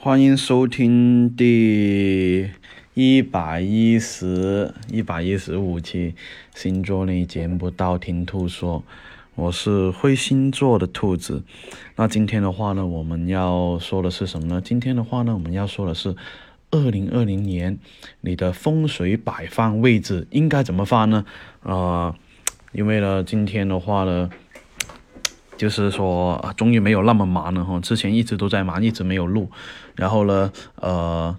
欢迎收听第一百一十一百一十五期星座类节目《道听途说》，我是会星座的兔子。那今天的话呢，我们要说的是什么呢？今天的话呢，我们要说的是二零二零年你的风水摆放位置应该怎么放呢？啊，因为呢，今天的话呢。就是说，终于没有那么忙了哈。之前一直都在忙，一直没有录。然后呢，呃，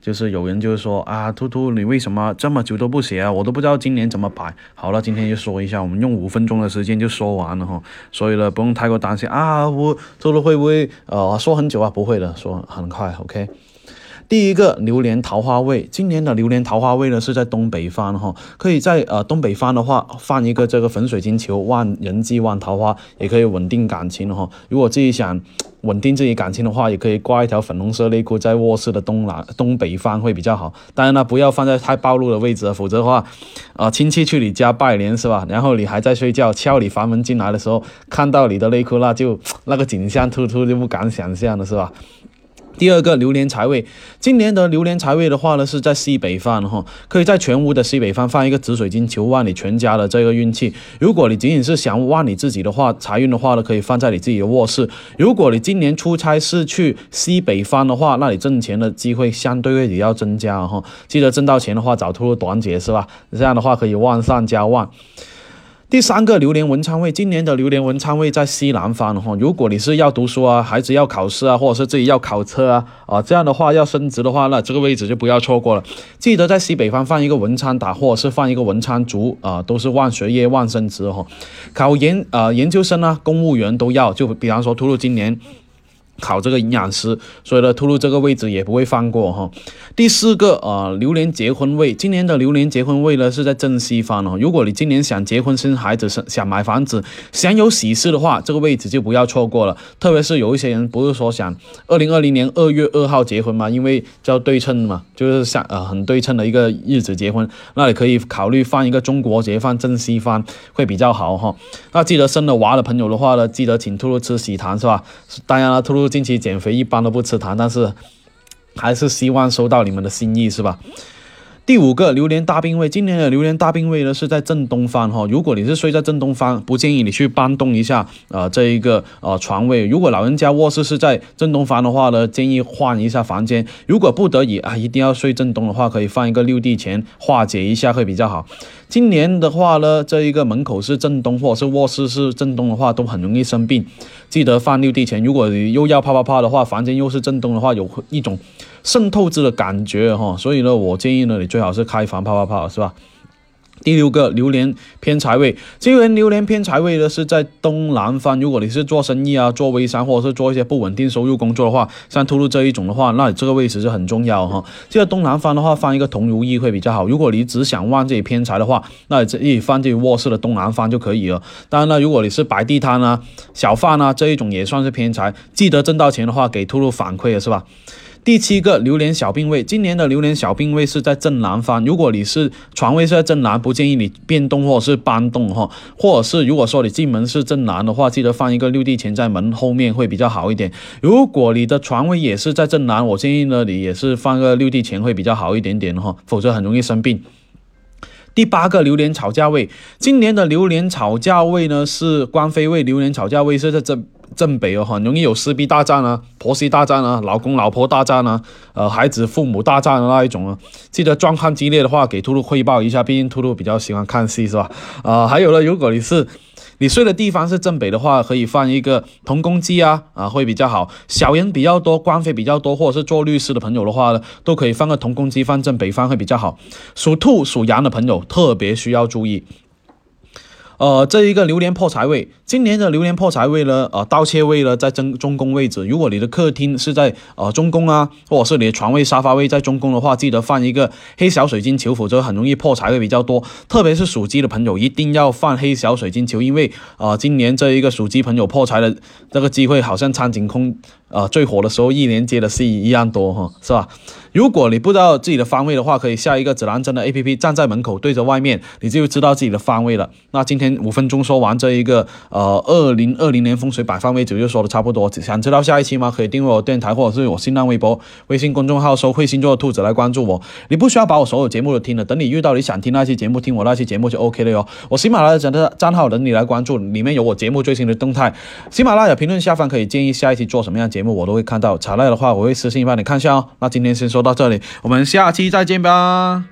就是有人就是说啊，兔兔，你为什么这么久都不写啊？我都不知道今年怎么摆。好了，今天就说一下，我们用五分钟的时间就说完了哈。所以呢，不用太过担心啊。我兔兔会不会呃说很久啊？不会的，说很快。OK。第一个榴莲桃花位，今年的榴莲桃花位呢是在东北方哈，可以在呃东北方的话放一个这个粉水晶球，旺人际旺桃花，也可以稳定感情哈。如果自己想稳定自己感情的话，也可以挂一条粉红色内裤在卧室的东南东北方会比较好。当然了，不要放在太暴露的位置，否则的话，啊亲戚去你家拜年是吧？然后你还在睡觉，敲你房门进来的时候看到你的内裤，那就那个景象突突就不敢想象了是吧？第二个榴莲财位，今年的榴莲财位的话呢，是在西北方哈，可以在全屋的西北方放一个紫水晶球，旺你全家的这个运气。如果你仅仅是想旺你自己的话，财运的话呢，可以放在你自己的卧室。如果你今年出差是去西北方的话，那你挣钱的机会相对会比较增加哈。记得挣到钱的话，找出短节是吧？这样的话可以旺上加旺。第三个榴莲文昌位，今年的榴莲文昌位在西南方哈。如果你是要读书啊，孩子要考试啊，或者是自己要考车啊，啊这样的话要升职的话，那这个位置就不要错过了。记得在西北方放一个文昌打，或者是放一个文昌竹啊，都是旺学业、旺升职哈。考研啊，研究生啊，公务员都要。就比方说，突入今年。考这个营养师，所以呢，突入这个位置也不会放过哈。第四个啊，榴莲结婚位，今年的榴莲结婚位呢是在正西方哦。如果你今年想结婚生孩子，想想买房子，想有喜事的话，这个位置就不要错过了。特别是有一些人不是说想二零二零年二月二号结婚嘛，因为叫对称嘛，就是像呃很对称的一个日子结婚，那你可以考虑放一个中国结放正西方会比较好哈。那记得生了娃的朋友的话呢，记得请兔兔吃喜糖是吧？当然了，兔兔。近期减肥一般都不吃糖，但是还是希望收到你们的心意，是吧？第五个榴莲大病位，今年的榴莲大病位呢是在正东方哈。如果你是睡在正东方，不建议你去搬动一下啊这一个呃床位。如果老人家卧室是在正东方的话呢，建议换一下房间。如果不得已啊，一定要睡正东的话，可以放一个六地钱化解一下会比较好。今年的话呢，这一个门口是正东，或者是卧室是正东的话，都很容易生病。记得放六地钱。如果你又要啪啪啪的话，房间又是正东的话，有一种。渗透质的感觉哈，所以呢，我建议呢，你最好是开房泡泡泡，是吧？第六个榴莲偏财位，今年榴莲偏财位呢是在东南方。如果你是做生意啊、做微商或者是做一些不稳定收入工作的话，像突入这一种的话，那你这个位置是很重要哈。这个东南方的话，放一个铜如意会比较好。如果你只想旺自己偏财的话，那你这一放进卧室的东南方就可以了。当然了，如果你是摆地摊啊、小贩啊这一种也算是偏财，记得挣到钱的话给突入反馈了，是吧？第七个榴莲小病位，今年的榴莲小病位是在正南方。如果你是床位是在正南，不建议你变动或者是搬动哈。或者是如果说你进门是正南的话，记得放一个六地钱在门后面会比较好一点。如果你的床位也是在正南，我建议呢你也是放个六地钱会比较好一点点哈，否则很容易生病。第八个榴莲吵架位，今年的榴莲吵架位呢是官非位，榴莲吵架位是在这。正北哦，很容易有撕逼大战啊，婆媳大战啊，老公老婆大战啊，呃，孩子父母大战的那一种啊。记得状况激烈的话，给兔兔汇报一下，毕竟兔兔比较喜欢看戏，是吧？啊，还有呢，如果你是你睡的地方是正北的话，可以放一个同工鸡啊，啊，会比较好。小人比较多，官非比较多，或者是做律师的朋友的话呢，都可以放个同工鸡放正北方会比较好。属兔属羊的朋友特别需要注意。呃，这一个榴莲破财位，今年的榴莲破财位呢，呃，盗窃位呢在中中宫位置。如果你的客厅是在呃中宫啊，或者是你的床位、沙发位在中宫的话，记得放一个黑小水晶球，否则很容易破财会比较多。特别是属鸡的朋友，一定要放黑小水晶球，因为啊，今年这一个属鸡朋友破财的这个机会好像苍井空呃最火的时候一连接的是一样多哈，是吧？如果你不知道自己的方位的话，可以下一个指南针的 A P P，站在门口对着外面，你就知道自己的方位了。那今天五分钟说完这一个呃二零二零年风水百方位九就说的差不多。想知道下一期吗？可以订阅我电台或者是我新浪微博、微信公众号收“会星座的兔子”来关注我。你不需要把我所有节目都听了，等你遇到你想听那期节目，听我那期节目就 O K 了哟。我喜马拉雅的账号等你来关注，里面有我节目最新的动态。喜马拉雅评论下方可以建议下一期做什么样的目，我都会看到。查到的话，我会私信帮你看一下哦。那今天先说到这里，我们下期再见吧。